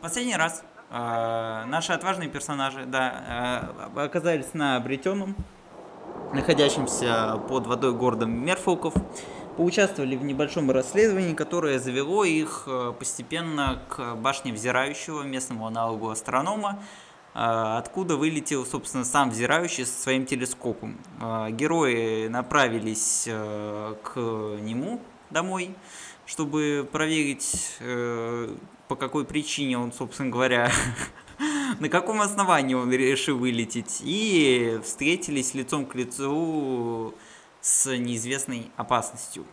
Последний раз э, наши отважные персонажи, да, э, оказались на обретенном, находящемся под водой городом Мерфолков, поучаствовали в небольшом расследовании, которое завело их э, постепенно к башне Взирающего, местному аналогу астронома, откуда вылетел, собственно, сам Взирающий со своим телескопом. Герои направились к нему домой, чтобы проверить, э, по какой причине он, собственно говоря, на каком основании он решил вылететь, и встретились лицом к лицу с неизвестной опасностью,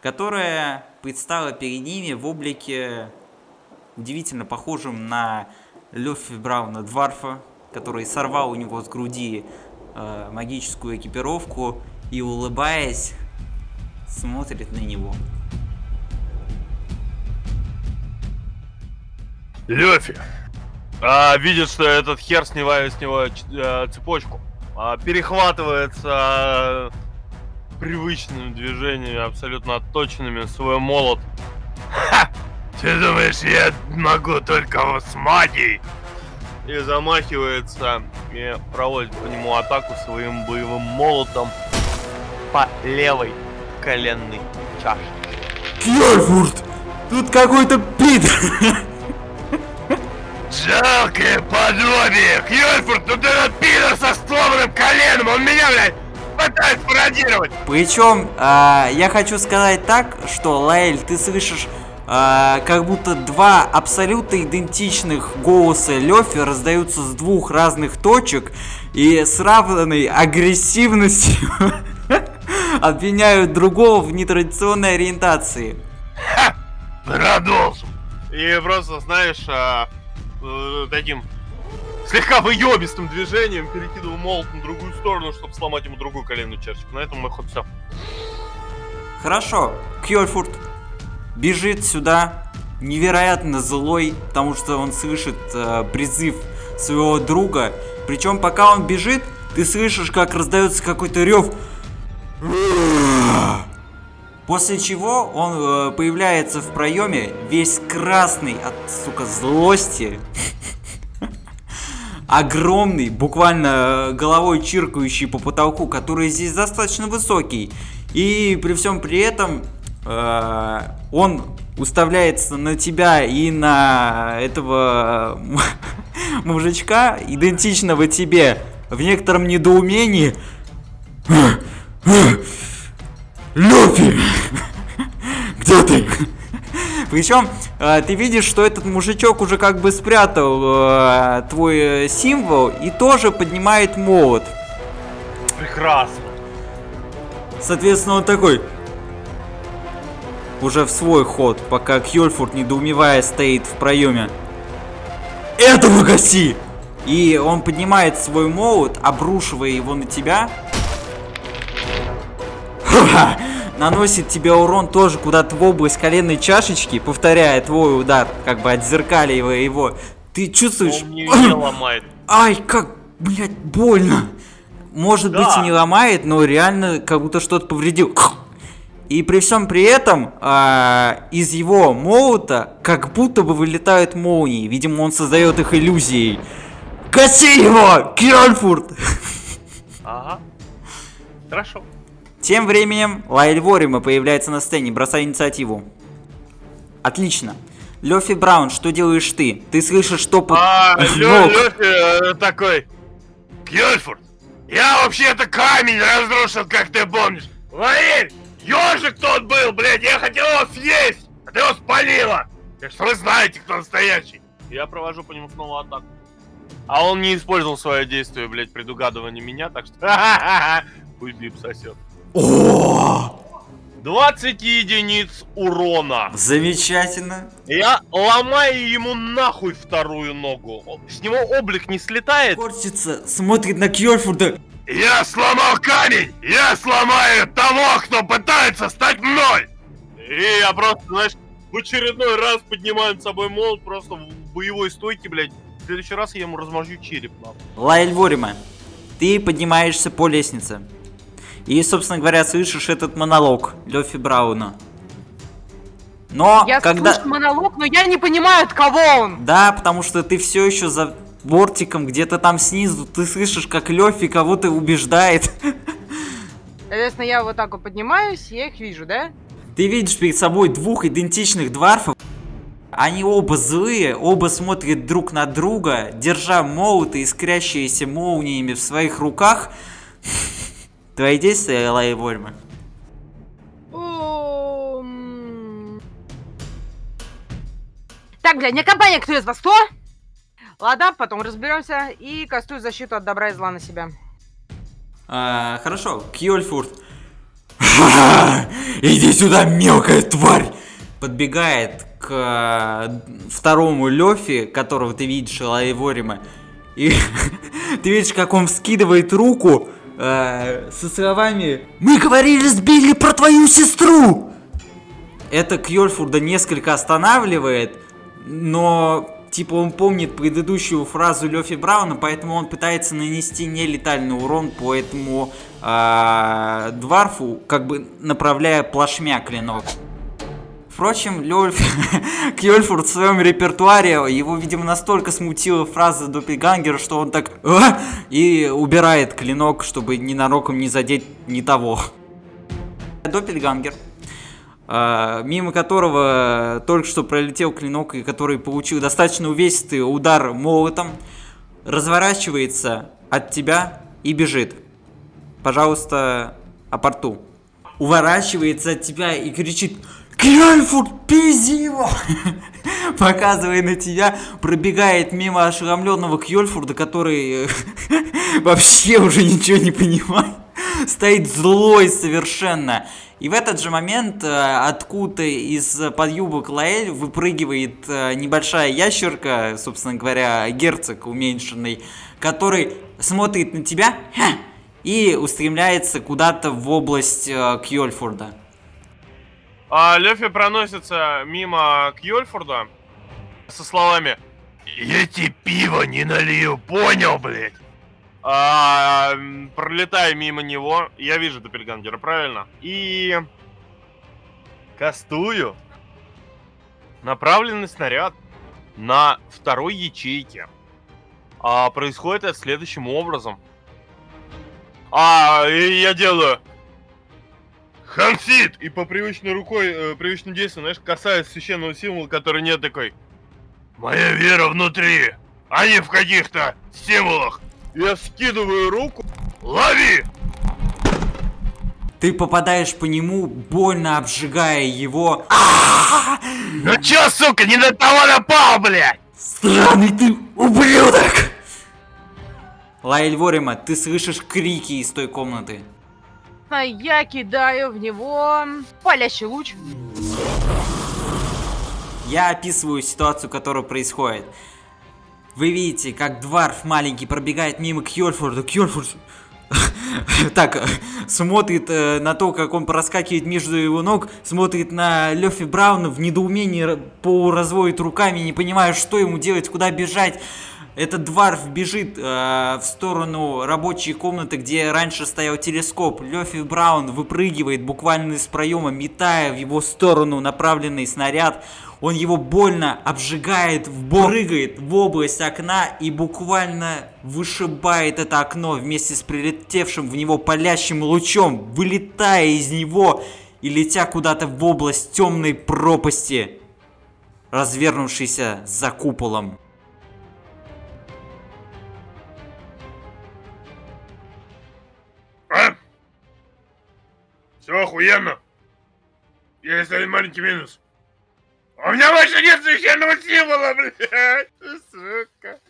которая предстала перед ними в облике удивительно похожем на Лёфи Брауна Дварфа, который сорвал у него с груди э, магическую экипировку и, улыбаясь, смотрит на него. Лёфи а, видит, что этот хер снимает с него ч- э, цепочку. А, перехватывается а, привычными движениями, абсолютно отточенными, свой молот. Ха! Ты думаешь, я могу только вот с магией? И замахивается и проводит по нему атаку своим боевым молотом по левой коленной чаше. Кьольфурт! Тут какой-то пид! Жалкое подобие! Кьюльфорд, ну ты этот пидор со сломанным коленом, он меня, блядь, пытается пародировать! Причем, а, я хочу сказать так, что, Лаэль, ты слышишь а, как будто два абсолютно идентичных голоса Лёфи раздаются с двух разных точек и с равной агрессивностью обвиняют другого в нетрадиционной ориентации. Ха! Продолжим! И просто, знаешь, а, э, таким слегка выебистым движением перекидываю молот на другую сторону, чтобы сломать ему другую коленную чашечку. На этом мой ход все. Хорошо, Кьольфурт бежит сюда, невероятно злой, потому что он слышит э, призыв своего друга. Причем пока он бежит, ты слышишь, как раздается какой-то рев. После чего он э, появляется в проеме, весь красный от, сука, злости. Огромный, буквально э, головой чиркающий по потолку, который здесь достаточно высокий. И при всем при этом э, он уставляется на тебя и на этого мужичка, идентичного тебе, в некотором недоумении. Люфи! Где ты? Причем э, ты видишь, что этот мужичок уже как бы спрятал э, твой э, символ и тоже поднимает молот. Прекрасно. Соответственно, он такой уже в свой ход, пока Кьольфурд, недоумевая, стоит в проеме. Этого гаси! И он поднимает свой молот, обрушивая его на тебя. Наносит тебе урон тоже куда-то в область коленной чашечки, повторяя твой удар, как бы отзеркаливая его. Ты чувствуешь... Он мне не ломает. Ай, как, блядь, больно. Может Да. быть и не ломает, но реально как будто что-то повредил. И при всем при этом а, из его молота как будто бы вылетают молнии. Видимо, он создает их иллюзией. Гаси его, Кьольфурд! Ага. Хорошо. Тем временем Лайль Ворима появляется на сцене, бросая инициативу. Отлично. Лёфи Браун, что делаешь ты? Ты слышишь топот А, ног. Лё- Лёфи э, такой. Кьюльфорд, я вообще-то камень разрушил, как ты помнишь. Лаэль, ёжик тот был, блядь, я хотел его съесть, а ты его спалила. Так что вы знаете, кто настоящий. Я провожу по нему снова атаку. А он не использовал свое действие, блядь, предугадывания меня, так что... Пусть бип сосет. О, 20 единиц урона. замечательно. Я ломаю ему нахуй вторую ногу. С него облик не слетает. Корчится, смотрит на Кьольфурда. Я сломал камень! Я сломаю того, кто пытается стать мной! И я просто, знаешь, в очередной раз поднимаю над собой молот просто в боевой стойке, блядь. В следующий раз я ему размажу череп, нахуй. Лайль Ворима, ты поднимаешься по лестнице. И, собственно говоря, слышишь этот монолог Лёфи Брауна. Но Я когда... слышу монолог, но я не понимаю, от кого он. Да, потому что ты все еще за бортиком, где-то там снизу, ты слышишь, как Лёфи кого-то убеждает. Соответственно, я вот так вот поднимаюсь, я их вижу, да? Ты видишь перед собой двух идентичных дварфов. Они оба злые, оба смотрят друг на друга, держа молоты, искрящиеся молниями в своих руках. Твои действия, Элай Вольма? Так, блядь, не компания, кто из вас кто? Ладно, потом разберемся и кастую защиту от добра и зла на себя. А, хорошо, Кьольфурт. Иди сюда, мелкая тварь! Подбегает к э, второму Лёфи, которого ты видишь, Лайворима. И ты видишь, как он вскидывает руку э, со словами «Мы говорили с Билли про твою сестру!» Это Кьольфурда несколько останавливает, но типа он помнит предыдущую фразу Лёфи Брауна, поэтому он пытается нанести нелетальный урон по этому э, дварфу, как бы направляя плашмя клинок. Впрочем, Лёльф... Кьольфурд в своем репертуаре, его, видимо, настолько смутила фраза Доппельгангера, что он так «А!» и убирает клинок, чтобы ненароком не задеть не того. Доппельгангер, а, мимо которого только что пролетел клинок, и который получил достаточно увесистый удар молотом, разворачивается от тебя и бежит. Пожалуйста, о порту. Уворачивается от тебя и кричит Кьольфурд, пизи его! Показывая на тебя, пробегает мимо ошеломленного Кьольфурда, который э, вообще уже ничего не понимает. Стоит злой совершенно. И в этот же момент э, откуда из под юбок Лаэль выпрыгивает э, небольшая ящерка, собственно говоря, герцог уменьшенный, который смотрит на тебя и устремляется куда-то в область Кьольфорда. А Лёфи проносится мимо Кьольфорда со словами «Я тебе пиво не налью, понял, блядь?» а, м, Пролетая мимо него, я вижу Доппельгангера, правильно? И кастую направленный снаряд на второй ячейке. А происходит это следующим образом. А, я делаю Хансит! И по привычной рукой, э, привычным действием, знаешь, касаясь священного символа, который нет такой. Моя вера внутри, а не в каких-то символах. Я скидываю руку. Лови! Ты попадаешь по нему, больно обжигая его. Ну чё, сука, не на того напал, блядь? Странный ты ублюдок! Лаэль Ворима, ты слышишь крики из той комнаты. А Я кидаю в него палящий луч. Я описываю ситуацию, которая происходит. Вы видите, как Дварф маленький пробегает мимо Кьольфорда. Кьольфорд так смотрит э, на то, как он проскакивает между его ног, смотрит на Лёфи Брауна в недоумении, полуразводит руками, не понимая, что ему делать, куда бежать. Этот Дварф бежит э, в сторону рабочей комнаты, где раньше стоял телескоп. Лёфи Браун выпрыгивает буквально из проема, метая в его сторону направленный снаряд. Он его больно обжигает прыгает в область окна и буквально вышибает это окно вместе с прилетевшим в него палящим лучом, вылетая из него и летя куда-то в область темной пропасти, развернувшейся за куполом. Все охуенно. Есть один маленький минус. У меня больше нет священного символа, блядь. Сука.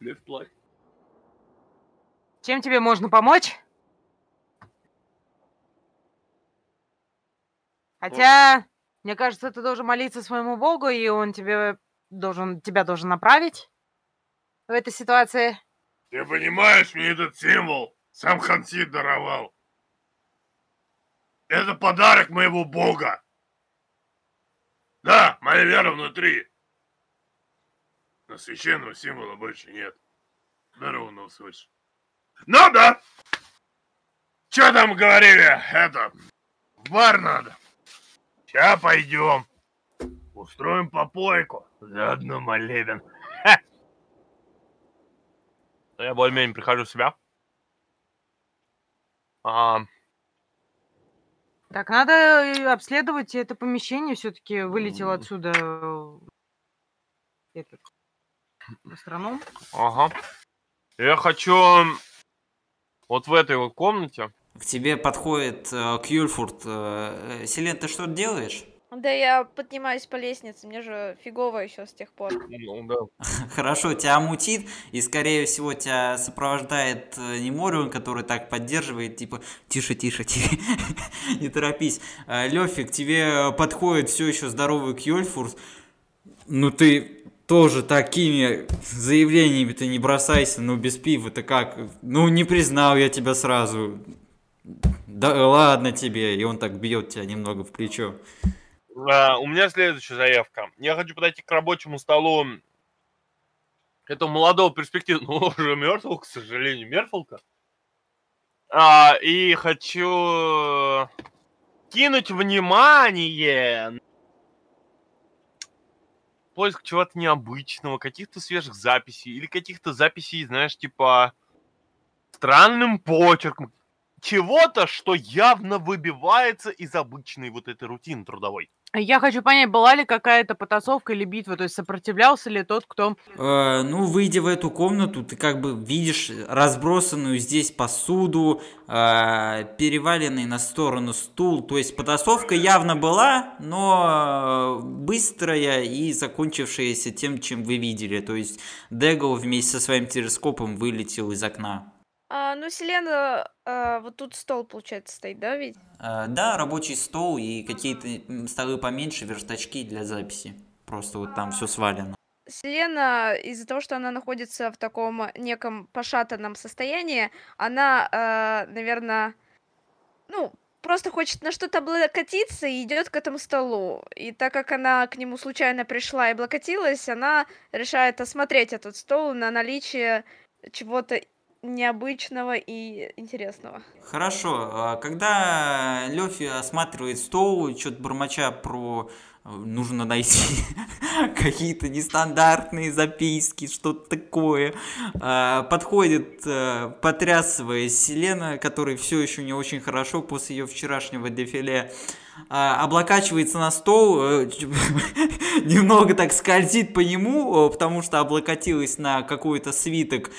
Left like. Чем тебе можно помочь? Хотя, мне кажется, ты должен молиться своему богу, и он тебе должен, тебя должен направить в этой ситуации. Ты понимаешь, мне этот символ сам Хансид даровал. Это подарок моего бога. Да, моя вера внутри. Но священного символа больше нет. Здорово, услышь. Ну да. Чё там говорили? Это, в бар надо. Сейчас пойдем. Устроим попойку. Заодно молебен. Ха! Я более-менее прихожу в себя. А, Так, надо э, обследовать это помещение. Все-таки вылетел отсюда э, этот астроном. ага. Я хочу вот в этой вот комнате. К тебе подходит э, Кьюльфурд. Э, э, Селен, ты что делаешь? Да я поднимаюсь по лестнице, мне же фигово еще с тех пор. Ну, да. Хорошо, тебя мутит, и скорее всего тебя сопровождает э, не Морион, который так поддерживает, типа, тише, тише, тише, не торопись. Лёфи, к тебе подходит все еще здоровый Кьёльфурс. Ну ты тоже такими заявлениями ты не бросайся, ну без пива-то как? Ну не признал я тебя сразу. Да ладно тебе, и он так бьет тебя немного в плечо. А, у меня следующая заявка. Я хочу подойти к рабочему столу этого молодого перспективного, уже мертвого, к сожалению, Мерфолка. А, и хочу кинуть внимание поиск чего-то необычного, каких-то свежих записей или каких-то записей, знаешь, типа странным почерком. Чего-то, что явно выбивается из обычной вот этой рутины трудовой. Я хочу понять, была ли какая-то потасовка или битва, то есть сопротивлялся ли тот, кто... Э, ну, выйдя в эту комнату, ты как бы видишь разбросанную здесь посуду, э, переваленный на сторону стул. То есть потасовка явно была, но э, быстрая и закончившаяся тем, чем вы видели. То есть Дегл вместе со своим телескопом вылетел из окна. А, ну, Селена, а, вот тут стол, получается, стоит, да, ведь? Э, да, рабочий стол и какие-то столы поменьше, верстачки для записи. Просто вот там все свалено. Селена, из-за того, что она находится в таком неком пошатанном состоянии, она, наверное, ну, просто хочет на что-то облокотиться и идет к этому столу. И так как она к нему случайно пришла и облокотилась, она решает осмотреть этот стол на наличие чего-то необычного и интересного. Хорошо, а когда Лёфи осматривает стол, что-то бормоча про э, нужно найти какие-то нестандартные записки, что-то такое, а, подходит, э, потрясываясь Селена, которой все еще не очень хорошо после ее вчерашнего дефиле, а, облокачивается на стол, э, немного так скользит по нему, потому что облокотилась на какой-то свиток,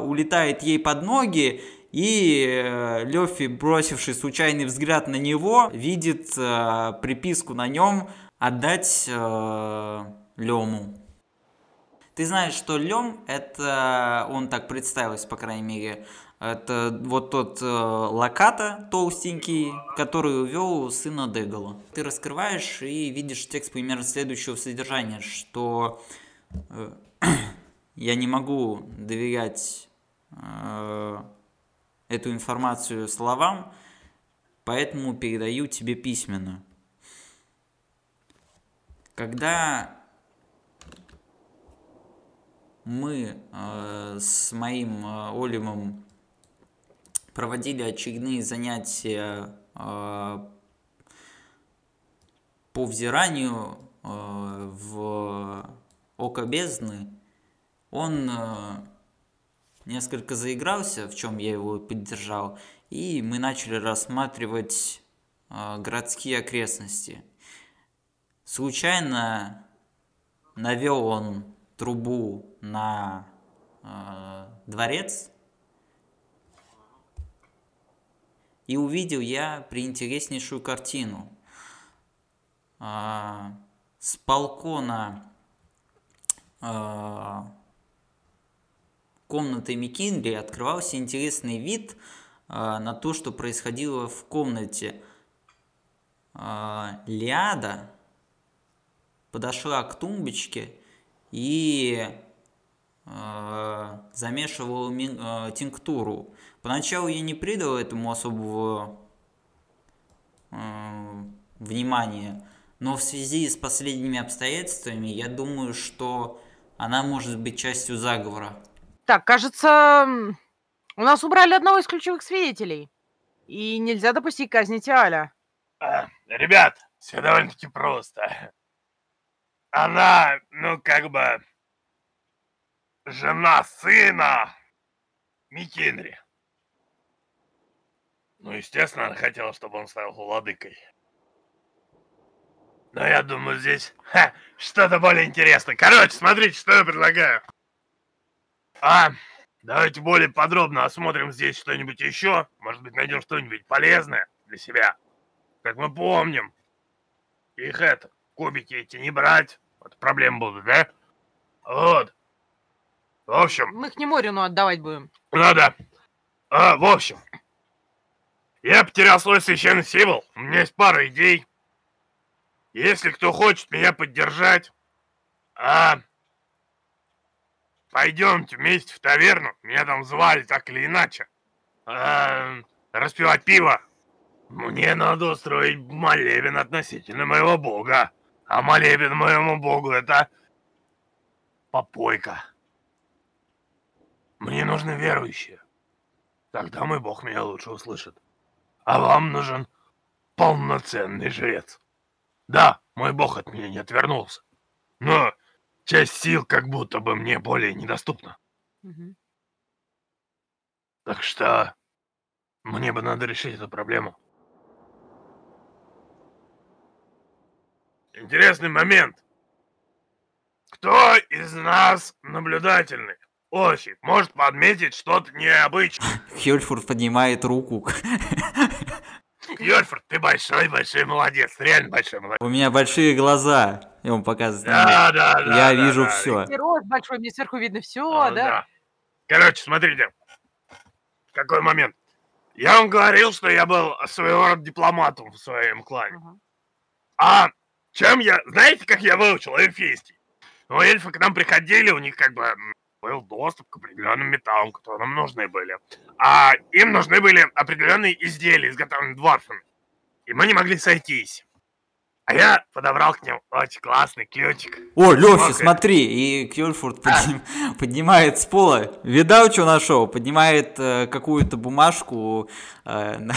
улетает ей под ноги, и э, Лёфи, бросивший случайный взгляд на него, видит э, приписку на нем «Отдать э, Лёму». Ты знаешь, что Лём, это, он так представился, по крайней мере, это вот тот э, Локата толстенький, который увел сына Дегала. Ты раскрываешь и видишь текст примерно следующего содержания, что э, я не могу доверять эту информацию словам, поэтому передаю тебе письменно. Когда мы э, с моим э, Олимом проводили очередные занятия э, по взиранию э, в око бездны, он э, несколько заигрался, в чем я его поддержал, и мы начали рассматривать э, городские окрестности. Случайно навел он трубу на э, дворец, и увидел я приинтереснейшую картину. А, с балкона а, комнаты Микинли открывался интересный вид а, на то, что происходило в комнате. А, Лиада подошла к тумбочке и а, замешивала тинктуру. Поначалу я не придал этому особого внимания, но в связи с последними обстоятельствами я думаю, что она может быть частью заговора. Так, кажется, у нас убрали одного из ключевых свидетелей. И нельзя допустить казни Тиаля. А, Ребят, все довольно-таки просто. Она, ну, как бы, жена сына Микенри. Ну, естественно, она хотела, чтобы он стал владыкой. Но я думаю, здесь что-то более интересное. Короче, смотрите, что я предлагаю. А, давайте более подробно осмотрим здесь что-нибудь еще. Может быть, найдем что-нибудь полезное для себя. Как мы помним, их это, кубики эти не брать. Вот проблемы будут, да? Вот. В общем, Мы их не Морину отдавать будем. ну да. А, в общем, я потерял свой священный символ. У меня есть пара идей. Если кто хочет меня поддержать, а, пойдемте вместе в таверну. Меня там звали так или иначе. А, распивать пиво. Мне надо устроить молебен относительно моего бога. А молебен моему богу это попойка. Мне нужны верующие. Тогда мой бог меня лучше услышит. А вам нужен полноценный жрец. Да, мой бог от меня не отвернулся. Но часть сил как будто бы мне более недоступна. Мгм. Так что мне бы надо решить эту проблему. Интересный момент. Кто из нас наблюдательный? Очень. Может подметить что-то необычное. Хельфурд поднимает руку. Йорфорд, ты большой-большой молодец. Реально большой молодец. У меня большие глаза. И он показывает. Да, да, да. Я да, вижу да. все. И рост большой, мне сверху видно все, А, да? Короче, смотрите. Какой момент. Я вам говорил, что я был своего рода дипломатом в своем клане. Ага. А чем я... Знаете, как я выучил эльфийский? Ну, эльфы к нам приходили, у них как бы был доступ к определенным металлам, которые нам нужны были. А им нужны были определенные изделия, изготовленные дворфами. И мы не могли сойтись. А я подобрал к ним очень классный ключик. О, Лёфи, Смотри. и Кёльфурд подним- поднимает с пола. Видал, что нашел? Поднимает э, какую-то бумажку, э, на,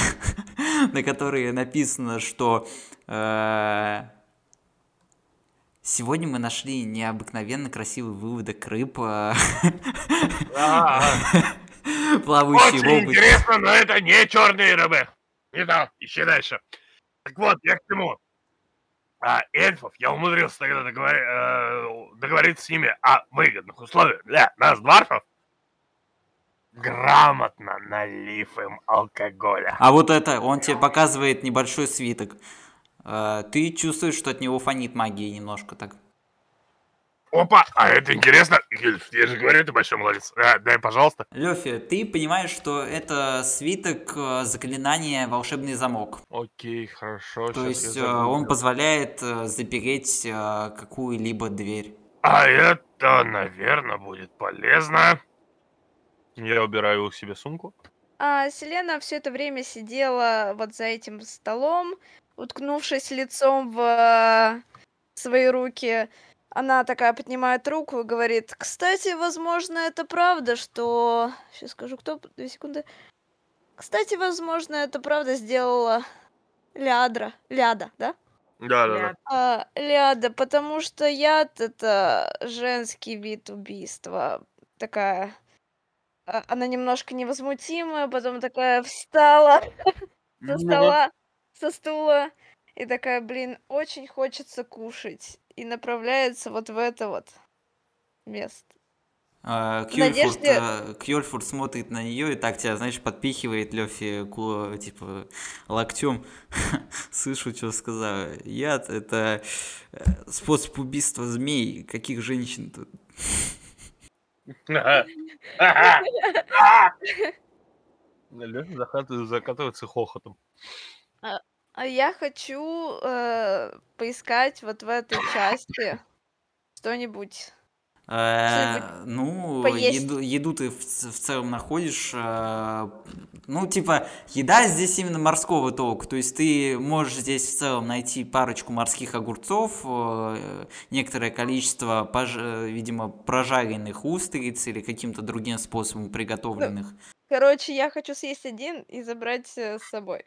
на которой написано, что э, сегодня мы нашли необыкновенно красивый выводок рыб, плавающий в Очень интересно, но это не черные рыбы. Не так, ищи дальше. Так вот, я к чему. А, эльфов я умудрился тогда договори- э, договориться с ними о выгодных условиях для нас, дварфов, грамотно налив им алкоголя. А вот это, он тебе показывает небольшой свиток. Э, ты чувствуешь, что от него фонит магией немножко так. Опа, а это интересно. Я же говорю, ты большой молодец. А, дай, пожалуйста. Лёфи, ты понимаешь, что это свиток э, заклинания волшебный замок. Окей, хорошо. То есть э, он позволяет э, запереть какую-либо дверь. А это, наверное, будет полезно. Я убираю к себе сумку. А Селена все это время сидела вот за этим столом, уткнувшись лицом в э, свои руки. Она такая поднимает руку и говорит, кстати, возможно, это правда, что... Сейчас скажу, кто? Две секунды. Кстати, возможно, это правда сделала Лядра. Ляда, да? Да, Ля- А, Ляда, потому что яд это женский вид убийства. Такая. а, Она немножко невозмутимая, потом такая встала со стола, со стула, и такая, блин, очень хочется кушать. И направляется вот в это вот место. Кьюльфурд, надежде- э, Кьюльфурд смотрит на нее и так тебя, знаешь, подпихивает Лёфи ку- типа локтем. Слышу, что сказала. Яд — это э, способ убийства змей. Каких женщин тут? Лёша закатывается, закатывается хохотом. А я хочу э, поискать вот в этой части что-нибудь. Э, ну, поесть? еду, еду ты в, в целом находишь. э, ну, типа, еда здесь именно морского толка. То есть ты можешь здесь в целом найти парочку морских огурцов, э, некоторое количество, пож- э, видимо, прожаренных устриц или каким-то другим способом приготовленных. Короче, я хочу съесть один и забрать э, с собой.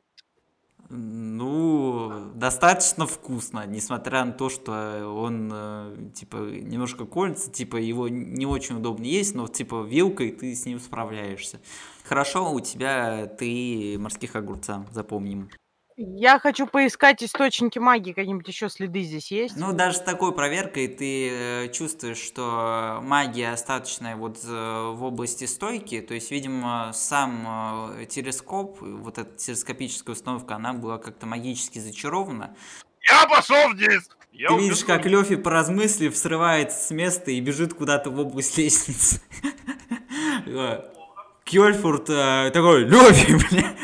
Ну, достаточно вкусно, несмотря на то, что он, э, типа, немножко колется, типа, его не очень удобно есть, но, типа, вилкой ты с ним справляешься. Хорошо, у тебя три морских огурца, запомним. Я хочу поискать источники магии, какие-нибудь еще следы здесь есть. Ну, даже с такой проверкой ты э, чувствуешь, что магия остаточная вот э, в области стойки, то есть, видимо, сам э, телескоп, вот эта телескопическая установка, она была как-то магически зачарована. Я пошел вниз! Я Ты видишь, как Лёфи, поразмыслив, срывается с места и бежит куда-то в область лестницы. Кёльфорд э, такой, Лёфи, бля,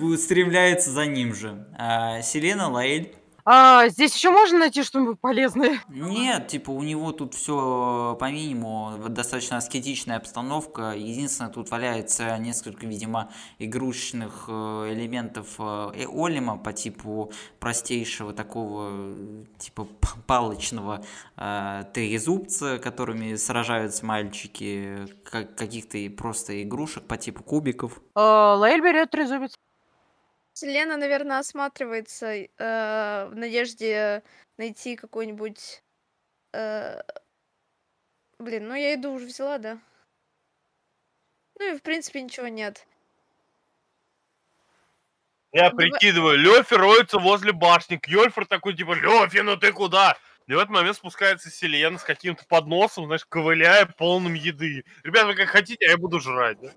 устремляется за ним же. А Селена, Лаэль, А, здесь еще можно найти что-нибудь полезное? Нет, типа у него тут все по минимуму, достаточно аскетичная обстановка. Единственное, тут валяется несколько, видимо, игрушечных э, элементов э, э, Олима по типу простейшего такого, типа палочного э, трезубца, которыми сражаются мальчики, как, каких-то просто игрушек по типу кубиков. А, Лаэль берет трезубец. Селена, наверное, осматривается э, в надежде найти какой-нибудь... э, Блин, ну я еду уже взяла, да? Ну и в принципе ничего нет. Я Давай- прикидываю, Лёфи роется возле башни. Кьёльфор такой, типа, Лёфи, ну ты куда? И в этот момент спускается Селена с каким-то подносом, знаешь, ковыляя полным еды. Ребята, вы как хотите, а я буду жрать, да?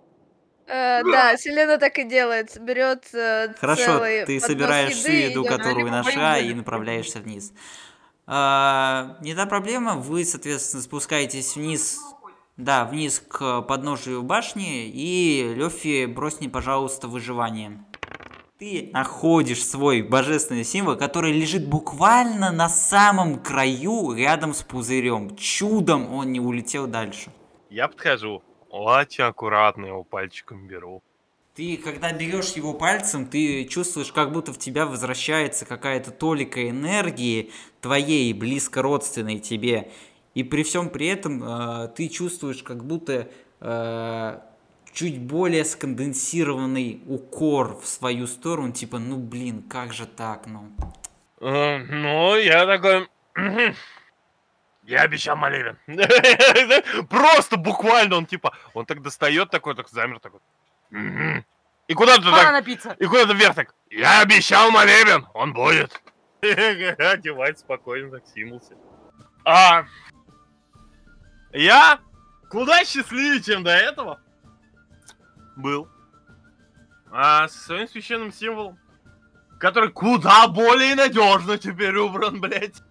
Э, да, Селена так и делает. Берет э, Хорошо, целый ты собираешь всю еду, которую нашла, и направляешься вниз. А, не та проблема, вы, соответственно, спускаетесь вниз, да, вниз к подножию башни, и Лёфи, брось мне, пожалуйста, выживание. Ты находишь свой божественный символ, который лежит буквально на самом краю, рядом с пузырем. Чудом он не улетел дальше. Я подхожу, очень аккуратно его пальчиком беру. Ты, когда берешь его пальцем, ты чувствуешь, как будто в тебя возвращается какая-то толика энергии твоей, близко родственной тебе. И при всем при этом э, ты чувствуешь, как будто э, чуть более сконденсированный укор в свою сторону, типа, ну блин, как же так, ну. Э, Ну, я такой... «Мгм. Я обещал молебен. Просто буквально он типа... Он так достает такой, так замер такой. «Мгм. И куда-то так... напиться. И куда-то вверх так. Я обещал молебен, он будет. Одевает спокойно, так симулся. А... Я куда счастливее, чем до этого. Был. А со своим священным символом, который куда более надежно теперь убран, блядь.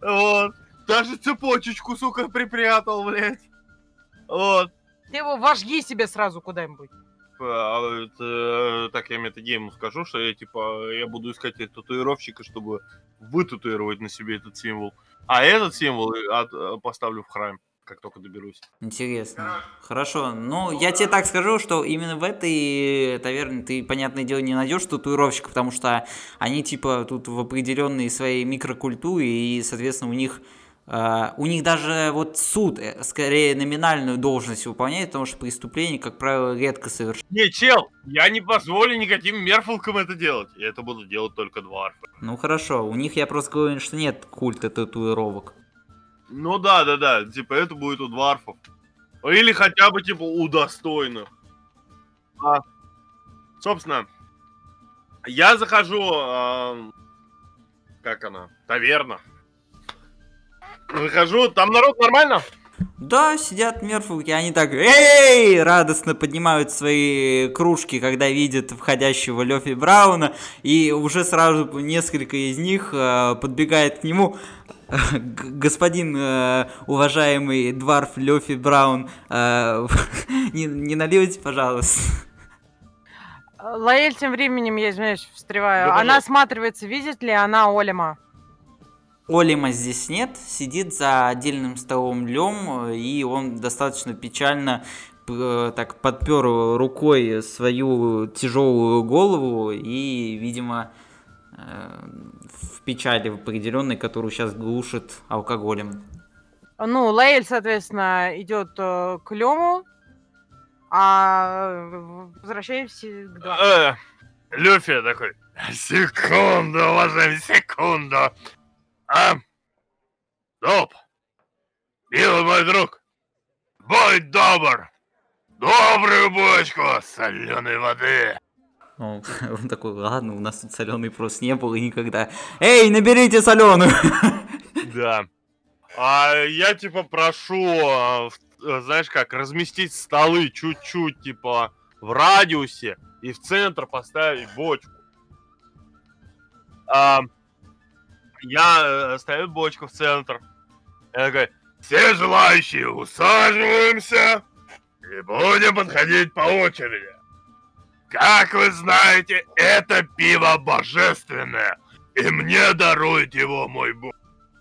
Вот. Даже цепочечку, сука, припрятал, блядь. Вот. Ты его вожги себе сразу куда-нибудь. А, это, так я метагейму скажу, что я типа я буду искать татуировщика, чтобы вытатуировать на себе этот символ. А этот символ от- э, поставлю в храм, как только доберусь. Интересно. Хорошо. Ну, я тебе так скажу, что именно в этой таверне ты, понятное дело, не найдешь татуировщика, потому что они, типа, тут в определенной своей микрокультуре, и, соответственно, у них э, у них даже вот суд э, скорее номинальную должность выполняет, потому что преступление, как правило, редко совершают. Не, чел, я не позволю никаким мерфолкам это делать. И это будут делать только дварфы. Ну хорошо, у них я просто говорю, что нет культа татуировок. Ну да, да, да, типа это будет у дварфов. Или хотя бы типа у достойных. А, собственно, я захожу, ам, как она, таверна. Выхожу, там народ нормально? Да, сидят мерфулки, они так эй, радостно поднимают свои кружки, когда видят входящего Лёфи Брауна, и уже сразу несколько из них э, подбегает к нему. «Г- Господин э, уважаемый дворф Лёфи Браун, э, не, не нальете, пожалуйста? Лаэль тем временем, я извиняюсь, встреваю. Да, Она осматривается, видит ли она Олима. Олима здесь нет, сидит за отдельным столом Лем, и он достаточно печально п- так подпер рукой свою тяжелую голову и, видимо, э, в печали определенной, которую сейчас глушит алкоголем. Ну, Лаэль, соответственно, идет э, к Лему, а в- возвращаемся к Два. Э, Люфи такой, секунду, уважаемый, секунду. А, стоп. Милый мой друг, будь добр. Добрую бочку соленой воды. Ну, он такой, ладно, у нас тут соленый просто не было никогда. Эй, наберите соленую! Да. А я типа прошу, а, знаешь как, разместить столы чуть-чуть, типа, в радиусе и в центр поставить бочку. А, я э, ставлю бочку в центр. Я такой, все желающие усаживаемся и будем подходить по очереди. Как вы знаете, это пиво божественное, и мне дарует его мой бог.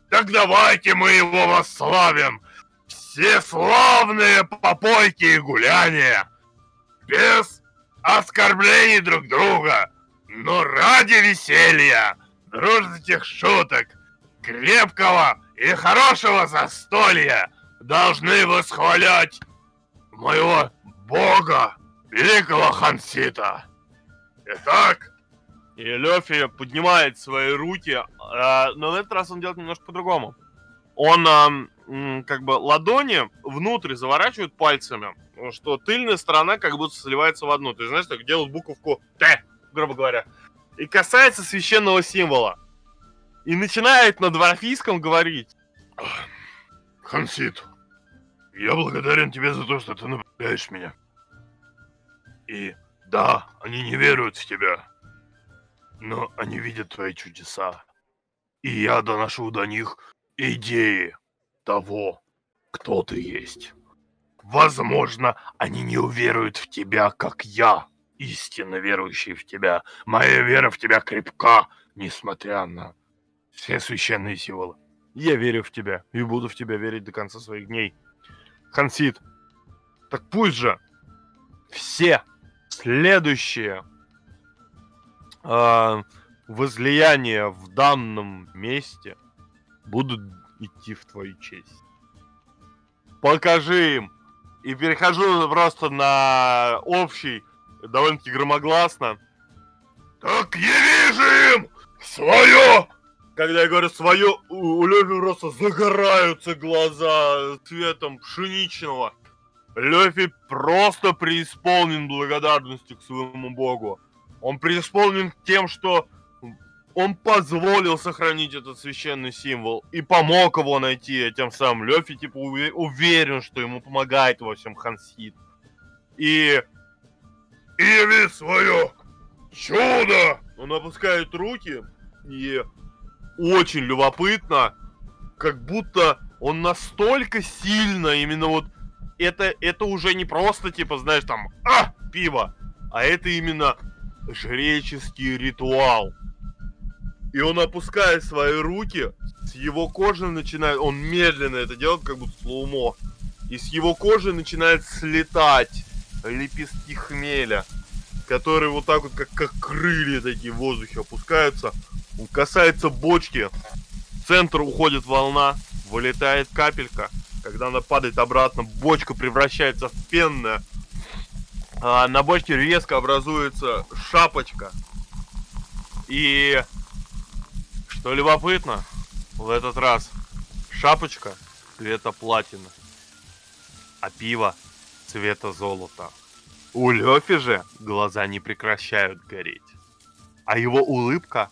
Так давайте мы его восславим! Все славные попойки и гуляния! Без оскорблений друг друга! Но ради веселья, дружеских шуток, крепкого и хорошего застолья должны восхвалять моего бога, великого Хансита. Итак, и Лёфи поднимает свои руки, а, но на этот раз он делает немножко по-другому. Он как бы ладони внутрь заворачивает пальцами, что тыльная сторона как будто сливается в одну. Ты знаешь, так делают буковку Т, грубо говоря. И касается священного символа. И начинает на дворфийском говорить. Хансит, я благодарен тебе за то, что ты направляешь меня. И да, они не веруют в тебя, но они видят твои чудеса. И я доношу до них идеи того, кто ты есть. Возможно, они не уверуют в тебя, как я, истинно верующий в тебя. Моя вера в тебя крепка, несмотря на все священные символы. Я верю в тебя и буду в тебя верить до конца своих дней. Хансит, так пусть же все следующие а, возлияния в данном месте будут идти в твою честь. Покажи им. И перехожу просто на общий, довольно-таки громогласно. Так яви им свое! Когда я говорю свое, у, у Лёфи просто загораются глаза цветом пшеничного. Лёфи просто преисполнен благодарностью к своему богу. Он преисполнен тем, что он позволил сохранить этот священный символ и помог его найти. Тем самым Лёфи типа уве- уверен, что ему помогает во всем Хансит. И... И свое чудо! Он опускает руки и очень любопытно, как будто он настолько сильно именно вот это, это уже не просто типа, знаешь, там, а, пиво, а это именно жреческий ритуал. И он опускает свои руки, с его кожи начинает, он медленно это делает, как будто слоумо, и с его кожи начинает слетать лепестки хмеля, которые вот так вот, как, как крылья такие в воздухе опускаются. Он касается бочки, в центр уходит волна, вылетает капелька. Когда она падает обратно, бочка превращается в пенное. А на бочке резко образуется шапочка. И что любопытно, в этот раз шапочка цвета платины, а пиво цвета золота. У Лёфи же глаза не прекращают гореть. А его улыбка,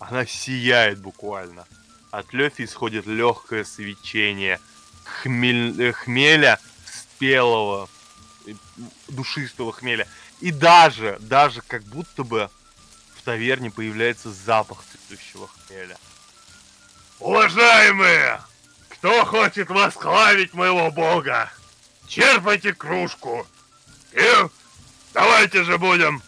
она сияет буквально. От Лёфи исходит легкое свечение хмель- э, хмеля спелого, э, душистого хмеля. И даже, даже как будто бы в таверне появляется запах цветущего хмеля. Уважаемые! Кто хочет восславить моего бога? Черпайте кружку! И давайте же будем...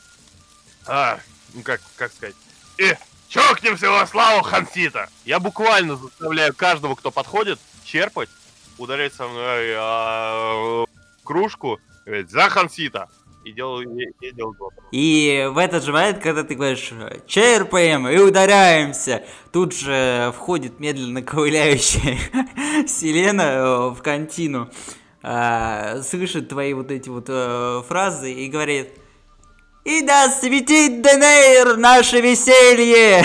А, ну как, как сказать... И чокнемся во славу Хансита! Я буквально заставляю каждого, кто подходит, черпать, ударять со мной а, кружку, и говорить, за Хансита! И делаю, и, и глотку. И в этот же момент, когда ты говоришь «черпаем» и ударяемся, тут же входит медленно ковыляющая Селена э, в контину, а, слышит твои вот эти вот э, фразы и говорит И да светит Денейр наше веселье!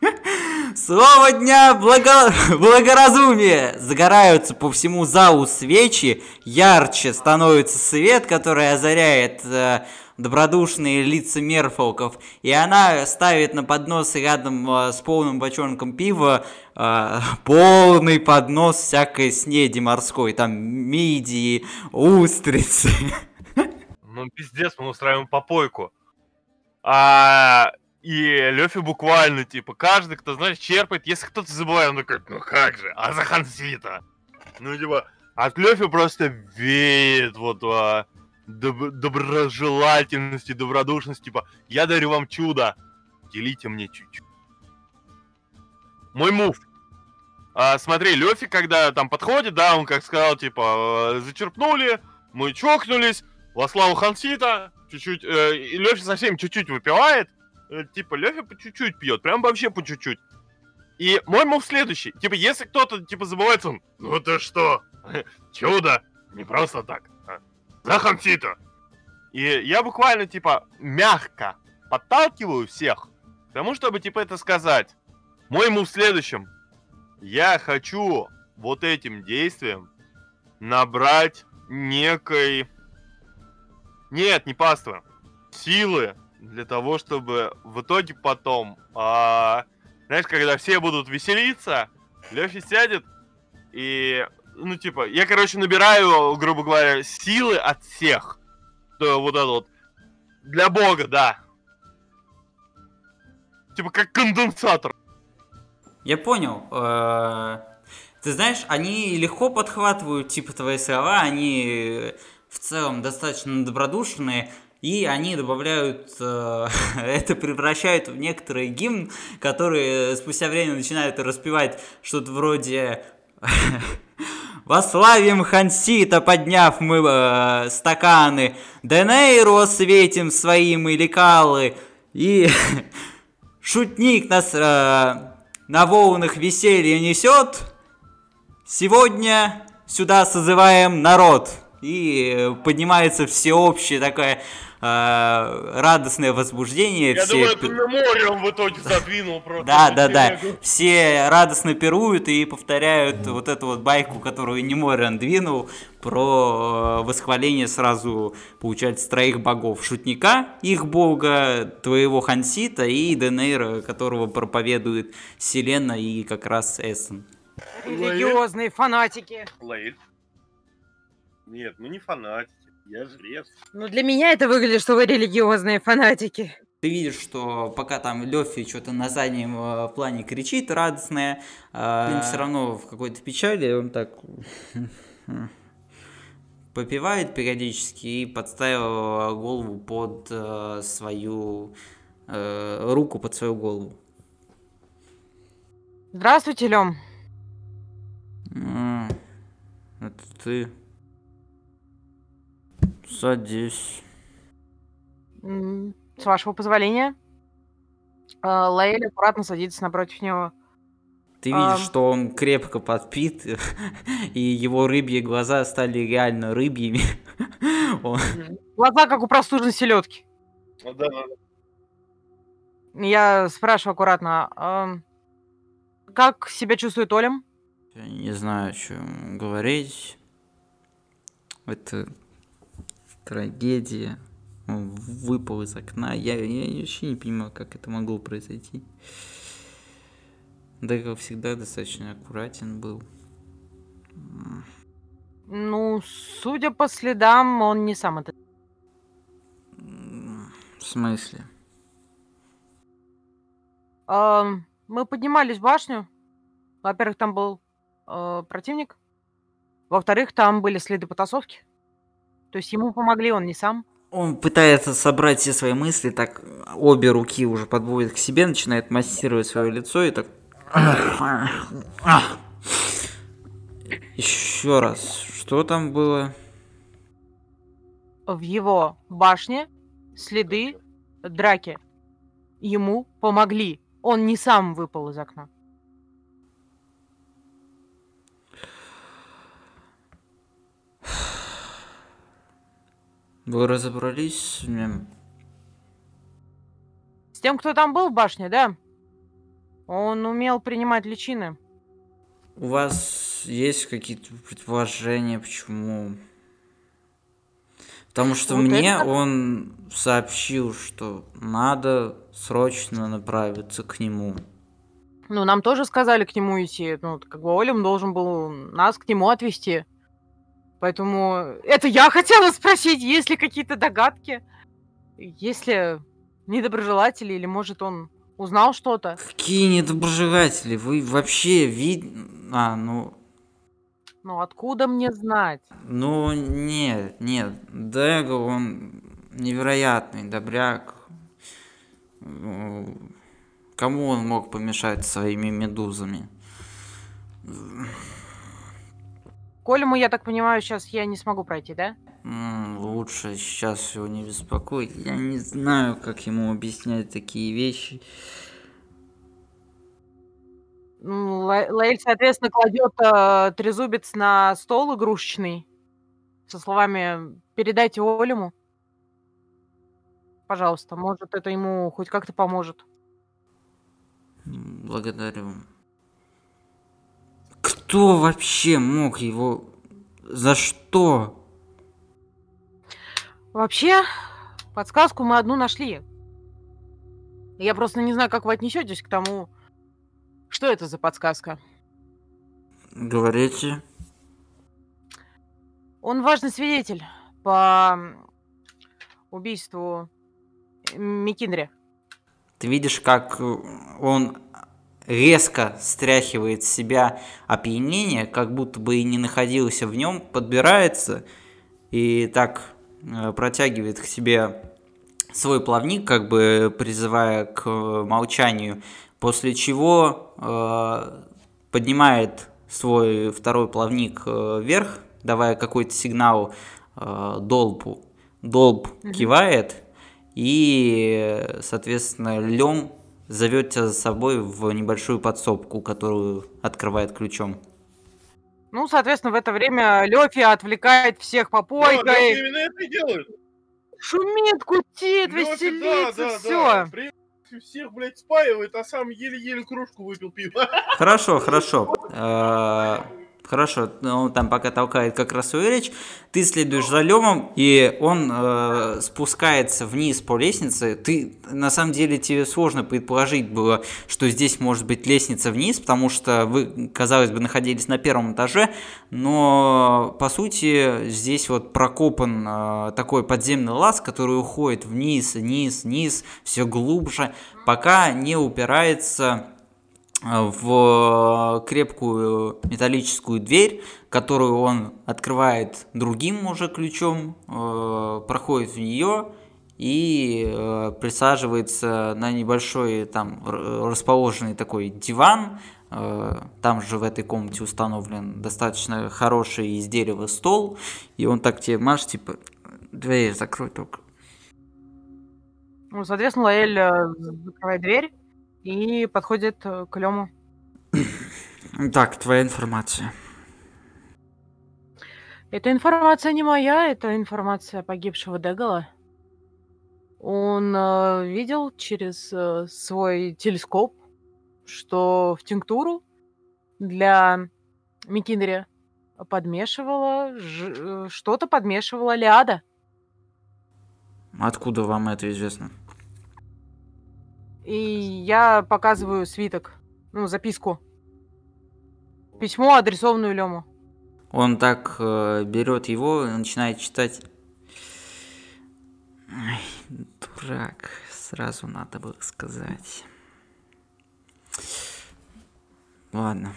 Слово дня благо... благоразумие! Загораются по всему залу свечи, ярче становится свет, который озаряет э, добродушные лица мерфолков, и она ставит на поднос рядом э, с полным бочонком пива э, полный поднос всякой снеди морской, там мидии, устрицы. Ну, пиздец, мы устраиваем попойку. А, и Лёфи буквально, типа, каждый, кто, знаешь, черпает, если кто-то забывает, он такой, ну как же, а за Хансвита? Ну, типа, от Лёфи просто веет вот а, доб- доброжелательности, добродушности, типа, я дарю вам чудо, делите мне чуть-чуть. Мой мув. А, смотри, Лёфи, когда там подходит, да, он как сказал, типа, э, зачерпнули, мы чокнулись, во славу Хансита, чуть-чуть, э, и Лёфи совсем чуть-чуть выпивает, э, типа, Лёфи по чуть-чуть пьет, прям вообще по чуть-чуть. И мой мув следующий, типа, если кто-то, типа, забывается, он, ну ты что, чудо, не просто так, а, за Хансита. И я буквально, типа, мягко подталкиваю всех к тому, чтобы, типа, это сказать. Мой мув в следующем. Я хочу вот этим действием набрать некой... Нет, не паства. Силы для того, чтобы в итоге потом... а, знаешь, когда все будут веселиться, Лёфи сядет и... Ну, типа, я, короче, набираю, грубо говоря, силы от всех. Да, вот это вот. Для бога, да. Типа, как конденсатор. Я понял. Э, Ты знаешь, они легко подхватывают, типа, твои слова, они э, в целом достаточно добродушные, и они добавляют, э, это превращают в некоторый гимн, который спустя время начинают распевать что-то вроде Вославим Хансита, подняв мы э, стаканы, Денейру осветим своим и лекалы, и шутник нас э, на волнах веселья несет, сегодня сюда созываем народ. И э, поднимается всеобщее такое радостное возбуждение. Я все думаю, на море он в итоге задвинул просто. да, да, да. Все радостно пируют и повторяют вот эту вот байку, которую Немориан двинул, про э, восхваление сразу, получается, троих богов. Шутника, их бога, твоего Хансита и Денейра, которого проповедует Селена и как раз Эссен. Религиозные фанатики. Лейль. Нет, ну не фанатики. Я жрец. Ну, для меня это выглядит, что вы религиозные фанатики. Ты видишь, что пока там Лёфи что-то на заднем э, плане кричит радостное, э, все равно в какой-то печали, он так попивает периодически и подставил голову под э, свою э, руку под свою голову. Здравствуйте, Лем. М, Это ты. Садись. С вашего позволения. А, Лаэль аккуратно садится напротив него. Ты видишь, Ам. что он крепко подпит, и его рыбьи глаза стали реально рыбьими. Глаза, как у простуженной селедки. Ну да, да. Я спрашиваю аккуратно. ам, Как себя чувствует Олем? Я не знаю, что говорить. Это трагедия. Он выпал из окна. Я, я вообще не понимаю, как это могло произойти. Да, как всегда, достаточно аккуратен был. Ну, судя по следам, он не сам это... В смысле? Ам, Мы поднимались в башню. Во-первых, там был э, противник. Во-вторых, там были следы потасовки. То есть ему помогли, он не сам. Он пытается собрать все свои мысли, так обе руки уже подводит к себе, начинает массировать свое лицо и так... Еще раз, что там было? В его башне следы драки. Ему помогли. Он не сам выпал из окна. Вы разобрались с ним? С тем, кто там был в башне, да? Он умел принимать личины. У вас есть какие-то предположения, почему? Потому что Вот мне это- он сообщил, что надо срочно направиться к нему. Ну, нам тоже сказали к нему идти. Ну, как бы Олем должен был нас к нему отвезти. Поэтому это я хотела спросить, есть ли какие-то догадки? Есть ли недоброжелатели, или может он узнал что-то? Какие недоброжелатели? Вы вообще вид... А, ну... Ну, откуда мне знать? Ну, нет, нет. Дэго, он невероятный добряк. Кому он мог помешать своими медузами? Колему, я так понимаю, сейчас я не смогу пройти, да? М, Лучше сейчас его не беспокоить. Я не знаю, как ему объяснять такие вещи. Ну, Ла- Лаэль, соответственно, кладет э, трезубец на стол игрушечный со словами «передайте Олему». Пожалуйста, может, это ему хоть как-то поможет. М, Благодарю. Кто вообще мог его... За что? Вообще, подсказку мы одну нашли. Я просто не знаю, как вы отнесетесь к тому, что это за подсказка. Говорите. Он важный свидетель по убийству Микиндри. Ты видишь, как он резко стряхивает с себя опьянение, как будто бы и не находился в нем, подбирается и так э, протягивает к себе свой плавник, как бы призывая к э, молчанию, после чего э, поднимает свой второй плавник э, вверх, давая какой-то сигнал э, долбу. Долб Мгм. кивает, и, соответственно, Лем зовет тебя за собой в небольшую подсобку, которую открывает ключом. Ну, соответственно, в это время Лёфи отвлекает всех Да, попойкой. Лёфи именно это и делает. Шумит, кутит, Лёфи, веселится, да, да, все. да. При- Всех, блядь, спаивает, а сам еле-еле кружку выпил пива. Хорошо, хорошо. Хорошо, он там пока толкает как раз свою речь. Ты следуешь за Лемом, и он э, спускается вниз по лестнице. Ты, на самом деле, тебе сложно предположить было, что здесь может быть лестница вниз, потому что вы, казалось бы, находились на первом этаже, но, по сути, здесь вот прокопан э, такой подземный лаз, который уходит вниз, вниз, вниз, все глубже, пока не упирается в крепкую металлическую дверь, которую он открывает другим уже ключом, э, проходит в нее и э, присаживается на небольшой там расположенный такой диван. Э, Там же в этой комнате установлен достаточно хороший из дерева стол, и он так тебе машет, типа, дверь закрой только. Ну, соответственно, Лаэль закрывает дверь и подходит э, к Лему. Так, твоя информация. Эта информация не моя, это информация погибшего Дегала. Он э, видел через э, свой телескоп, что в тинктуру для Микинри подмешивала ж- э, что-то подмешивала Лиада. Откуда вам это известно? И я показываю свиток, ну, записку. Письмо, адресованную Лему. Он так э, берет его и начинает читать. Ай, дурак, сразу надо было сказать. Ладно.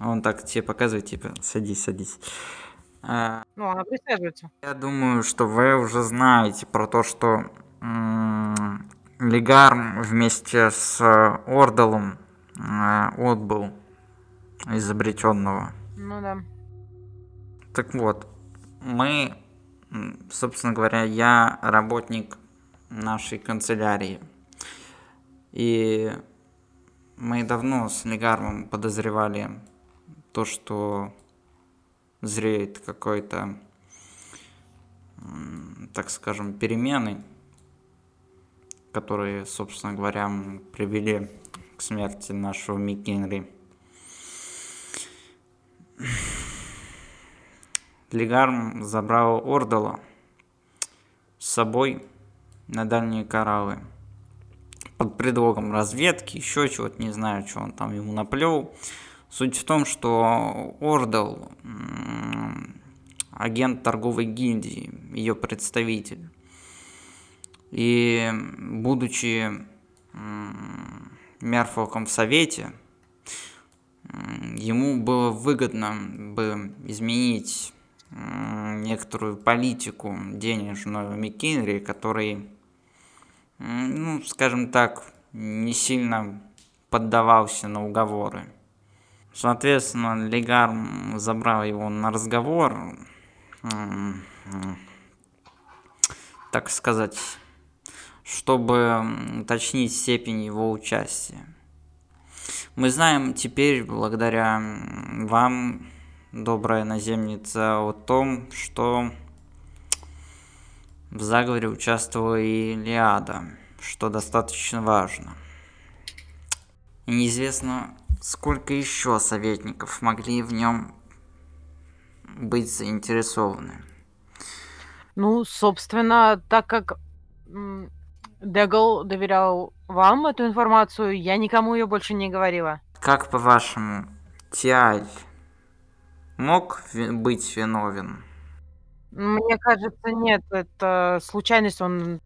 Он так тебе показывает, типа, садись, садись. А, Ну, она присаживается. я думаю, что вы уже знаете про то, что м, Легарм вместе с э, Ордалом э, отбыл изобретенного. Ну да. Так вот, мы, собственно говоря, я работник нашей канцелярии. И мы давно с Легармом подозревали то, что зреет какой-то, так скажем, перемены. Которые, собственно говоря, привели к смерти нашего Микенри. Легарм забрал Ордала с собой на дальние кораллы. Под предлогом разведки, еще чего-то, не знаю, что он там ему наплел. Суть в том, что Ордал агент торговой гильдии, ее представитель. И будучи Мерфолком в Совете, ему было выгодно бы изменить некоторую политику денежную Миккенри, который, ну, скажем так, не сильно поддавался на уговоры. Соответственно, Легарм забрал его на разговор, так сказать, чтобы уточнить степень его участия. Мы знаем теперь, благодаря вам, добрая наземница, о том, что в заговоре участвовала и Лиада, что достаточно важно. И неизвестно, сколько еще советников могли в нем быть заинтересованы. Ну, собственно, так как Дегл доверял вам эту информацию, я никому ее больше не говорила. Как по-вашему, Тиаль мог ви- быть виновен? Мне кажется, нет, это случайность. Он,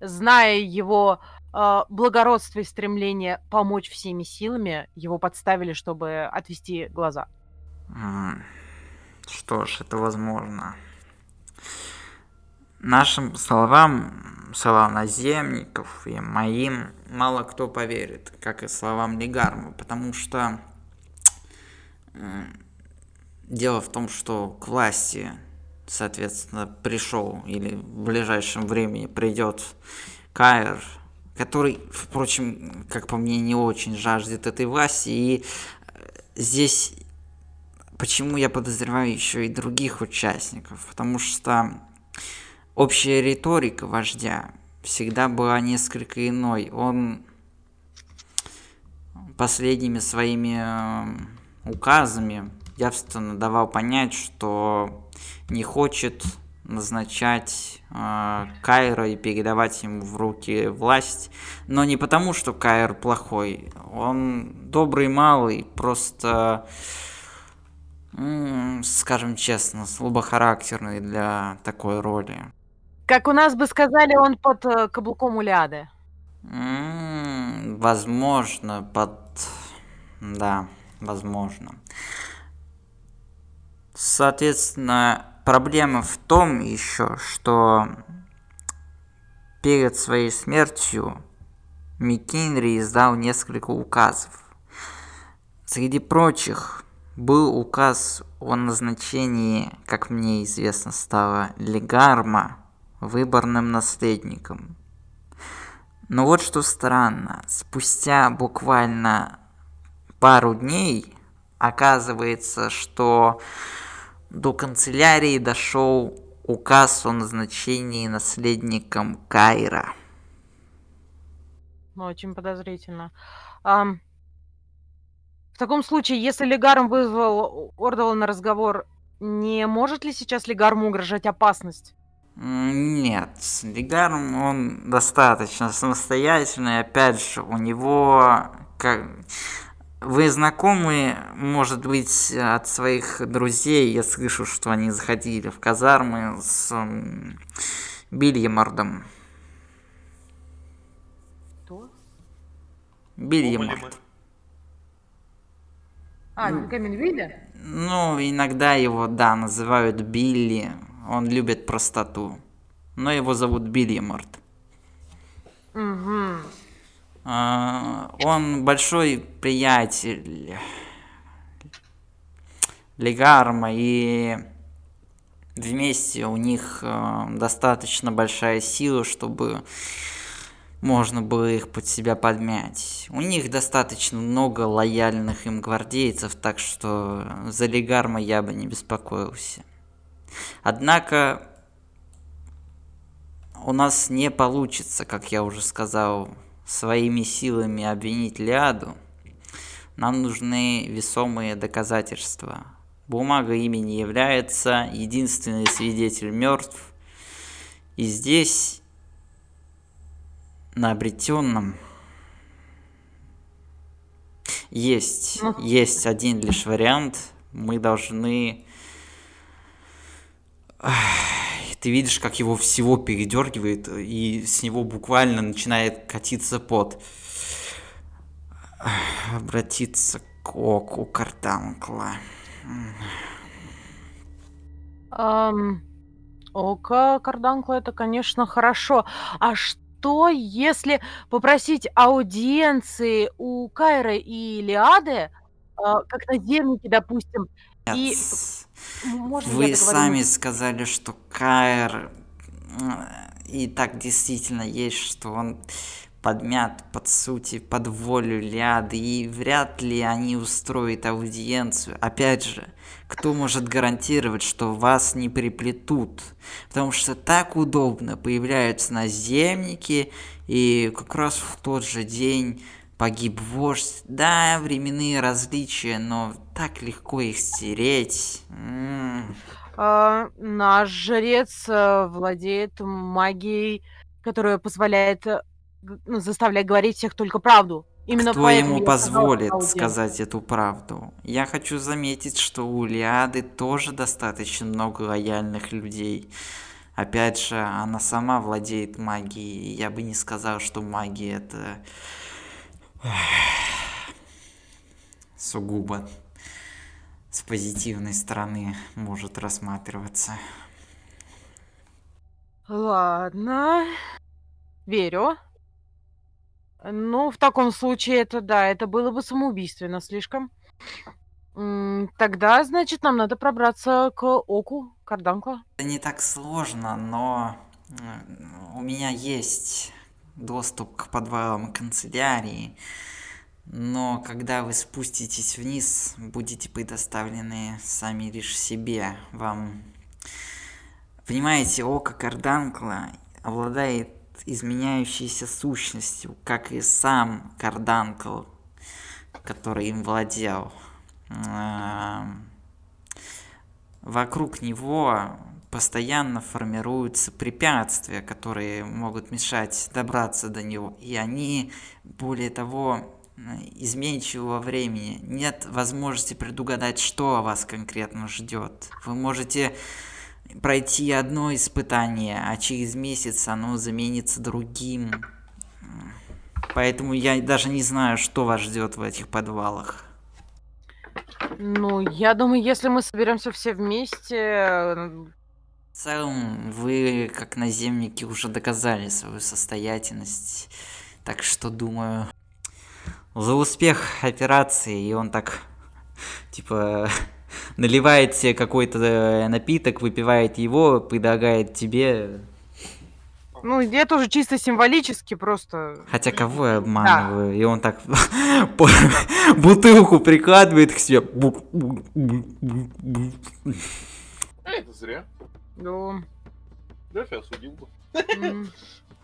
зная его а, благородство и стремление помочь всеми силами, его подставили, чтобы отвести глаза. Что ж, это возможно. Нашим словам, словам наземников и моим мало кто поверит, как и словам Легарма, потому что м, дело в том, что к власти, соответственно, пришел или в ближайшем времени придет Каир, который, впрочем, как по мне, не очень жаждет этой власти, и э, здесь Почему я подозреваю еще и других участников? Потому что общая риторика вождя всегда была несколько иной. Он последними своими э, указами явственно давал понять, что не хочет назначать э, Кайра и передавать ему в руки власть, но не потому, что Кайр плохой, он добрый малый, просто М, скажем честно, слабохарактерный для такой роли. Как у нас бы сказали, он под э, каблуком у Лиады. М, Возможно, под... Да, возможно. Соответственно, проблема в том еще, что перед своей смертью Микинри издал несколько указов. Среди прочих был указ о назначении, как мне известно стало, Легарма выборным наследником. Но вот что странно, спустя буквально пару дней оказывается, что до канцелярии дошел указ о назначении наследником Кайра. Ну, очень подозрительно. Ам, в таком случае, если Легарм вызвал Ордова на разговор, не может ли сейчас Легарму угрожать опасность? Нет, Легарм, он достаточно самостоятельный. Опять же, у него... Как... Вы знакомы, может быть, от своих друзей, я слышу, что они заходили в казармы с м, Бильямордом. Кто? Бильяморд. А, Каменвиля? Ну, иногда его, да, называют Билли. Он любит простоту. Но его зовут Бильяморд. Угу. А, Он большой приятель Легарма, и вместе у них э, достаточно большая сила, чтобы можно было их под себя подмять. У них достаточно много лояльных им гвардейцев, так что за Легарма я бы не беспокоился. Однако у нас не получится, как я уже сказал, своими силами обвинить Ляду. Нам нужны весомые доказательства. Бумага имени является, единственный свидетель мертв. И здесь, на обретенном, есть, Ну. есть один лишь вариант. Мы должны... Ты видишь, как его всего передергивает, и с него буквально начинает катиться пот. Обратиться к оку Картанкла. Ам, Око Карданкла это, конечно, хорошо. А что, если попросить аудиенции у Кайры и Лиады, а, как наземники, допустим, и Нет, м- можно Вы сами сказали, что Каэр м, и так действительно есть, что он подмят под сути, под волю Ляды, и вряд ли они устроят аудиенцию. Опять же, кто может гарантировать, что вас не приплетут? Потому что так удобно появляются наземники, и как раз в тот же день погиб вождь. Да, временные различия, но так легко их стереть. М. А, наш жрец э, владеет магией, которая позволяет, э, ну, заставляет говорить всех только правду. Именно Кто ему позволит аудиенцию. сказать эту правду? Я хочу заметить, что у Лиады тоже достаточно много лояльных людей. Опять же, она сама владеет магией. Я бы не сказал, что магия это сугубо с позитивной стороны может рассматриваться. Ладно, верю. Ну, в таком случае это да, это было бы самоубийственно слишком. Тогда, значит, нам надо пробраться к оку Карданкла. Это не так сложно, но у меня есть доступ к подвалам канцелярии. Но когда вы спуститесь вниз, будете предоставлены сами лишь себе. Вам... Понимаете, око Карданкла обладает изменяющейся сущностью, как и сам Карданкл, который им владел. Вокруг него постоянно формируются препятствия, которые могут мешать добраться до него. И они, более того, изменчивого времени. Нет возможности предугадать, что вас конкретно ждет. Вы можете пройти одно испытание, а через месяц оно заменится другим. Поэтому я даже не знаю, что вас ждет в этих подвалах. Ну, я думаю, если мы соберемся все вместе, В целом, вы, как наземники, уже доказали свою состоятельность. Так что, думаю, за успех операции, и он так, типа, наливает себе какой-то э, напиток, выпивает его, предлагает тебе. ну, это уже чисто символически просто. Хотя кого я обманываю? И он так бутылку прикладывает к себе. Это зря. Ну, Лёфи осудил бы.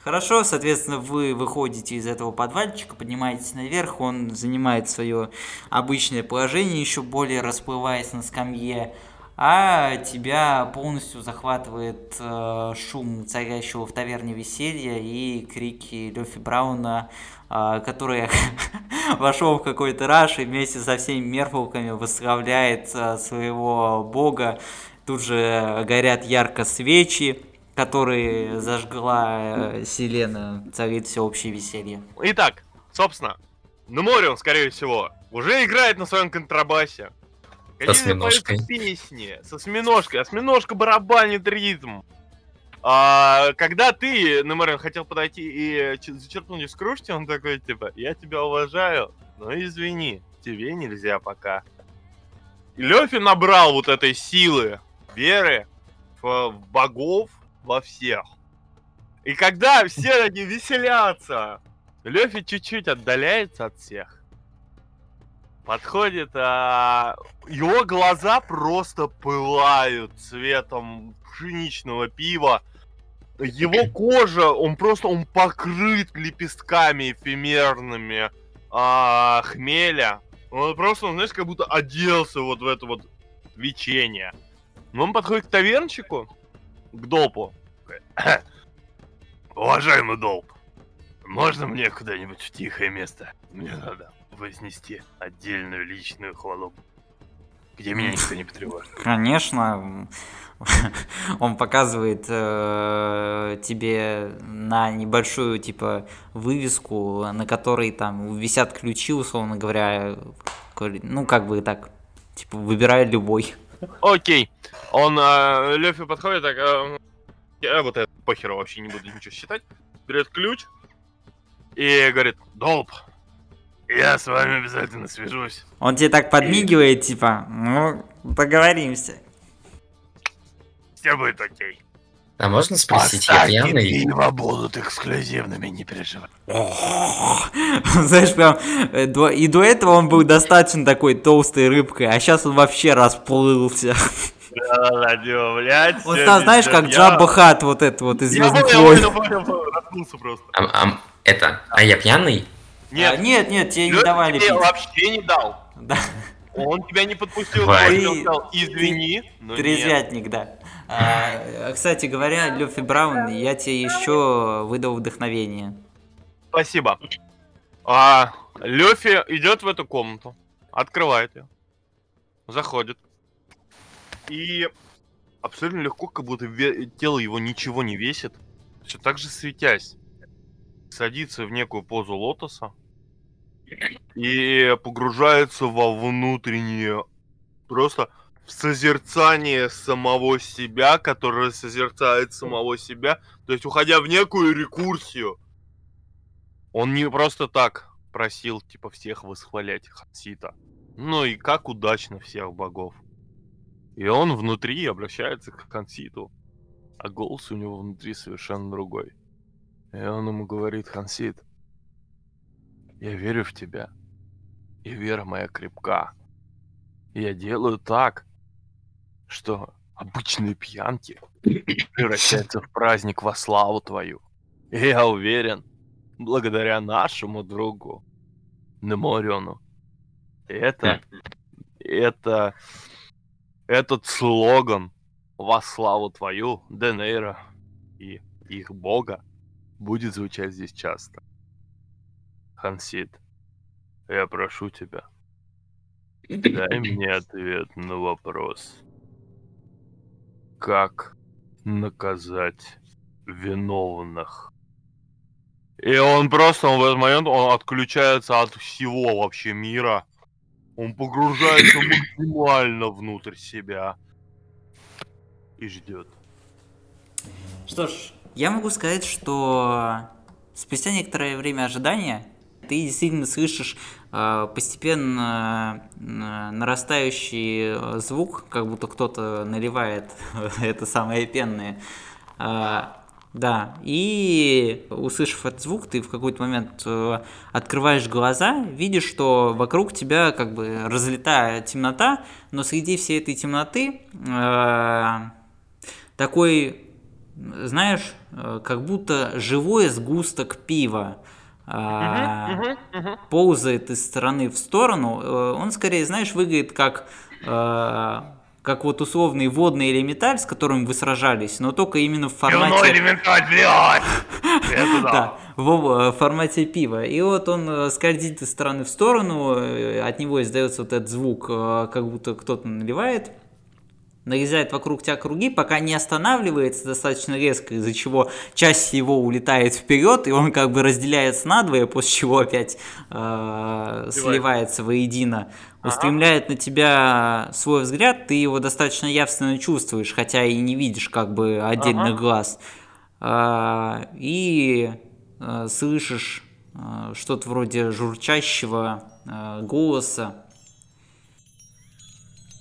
Хорошо, соответственно, вы выходите из этого подвальчика, поднимаетесь наверх, он занимает свое обычное положение, еще более расплываясь на скамье, а тебя полностью захватывает э, шум царящего в таверне веселья и крики Лёфи Брауна, э, который вошел в какой-то раш и вместе со всеми мерфолками восславляет э, своего бога. Тут же горят ярко свечи, которые зажгла э, Селена, царит всеобщее веселье. Итак, собственно, Нуморион, скорее всего, уже играет на своем контрабасе. Какие осьминожкой. Песни с осьминожкой. Осьминожка барабанит ритм. А, когда ты, Нуморион, хотел подойти и зачерпнуть из кружки, он такой, типа, я тебя уважаю, но извини, тебе нельзя пока. Лёфи набрал вот этой силы, веры в, в богов, во всех. И когда все такие веселятся, Лёфи чуть-чуть отдаляется от всех. Подходит, а его глаза просто пылают цветом пшеничного пива. его кожа, он просто, он покрыт лепестками эфемерными а, хмеля. Он просто, он, знаешь, как будто оделся вот в это вот свечение. Но он подходит к тавернчику, к такой, Уважаемый долп, можно мне куда-нибудь в тихое место? Мне надо вознести отдельную личную хвалу, где меня никто не потревожит. Конечно, он показывает э, тебе на небольшую типа вывеску, на которой там висят ключи, условно говоря, ну как бы так, типа выбирай любой. Окей. Он, э, Лёфи подходит, так, э, я вот это похеру вообще не буду ничего считать. Берет ключ и говорит, Долб, я с вами обязательно свяжусь. Он тебе так подмигивает, типа, ну договоримся. Все будет окей. А можно спросить, я пьяный? пиво будут эксклюзивными, не переживай. Знаешь, прям э, и до этого он был достаточно такой толстой рыбкой, а сейчас он вообще расплылся. Он стал, знаешь, как Джабба Хат, вот это вот из Я Звездных войн. А, а, это, а я пьяный? А, Нет, Нет, нет, тебе не давали тебе пить. вообще не дал. Да, Он тебя не подпустил, он сказал, извини, но нет. трезвятник, да. А, кстати говоря, Лёфи Браун, я тебе еще выдал вдохновение. Спасибо. А, Лёфи идет в эту комнату, открывает ее, заходит. И абсолютно легко, как будто тело его ничего не весит, все так же светясь, садится в некую позу лотоса и погружается во внутреннее, просто созерцание самого себя, которое созерцает самого себя, то есть уходя в некую рекурсию. Он не просто так просил, типа, всех восхвалять Хансита. Ну и как удачно всех богов. И он внутри обращается к Ханситу. А голос у него внутри совершенно другой. И он ему говорит, Хансит, я верю в тебя. И вера моя крепка. Я делаю так, что обычные пьянки превращаются в праздник во славу твою. И я уверен, благодаря нашему другу Немориону. Это, это, этот слоган во славу твою, Денейра и их бога будет звучать здесь часто. Хансид, я прошу тебя, дай мне ответ на вопрос. Как наказать виновных? И он просто, он в этот момент, он отключается от всего вообще мира. Он погружается максимально внутрь себя. И ждет. Что ж, я могу сказать, что спустя некоторое время ожидания ты действительно слышишь э, постепенно э, нарастающий э, звук, как будто кто-то наливает это самое пенное. А, да, и услышав этот звук, ты в какой-то момент открываешь глаза, видишь, что вокруг тебя как бы разлетая темнота, но среди всей этой темноты э, такой, знаешь, как будто живой сгусток пива а, ползает из стороны в сторону. Э, Он скорее, знаешь, выглядит как э, как вот условный водный элементаль, с которым вы сражались, но только именно в формате... элементаль, блядь! Да. Да, в э, формате пива. И вот он э, скользит из стороны в сторону, э, от него издается вот этот звук, э, как будто кто-то наливает. Нарезает вокруг тебя круги, пока не останавливается достаточно резко, из-за чего часть его улетает вперед, и он как бы разделяется надвое, после чего опять э, сливается воедино. Устремляет на тебя свой взгляд, ты его достаточно явственно чувствуешь, хотя и не видишь как бы отдельных Ага. глаз. А, и а, слышишь а, что-то вроде журчащего а, голоса.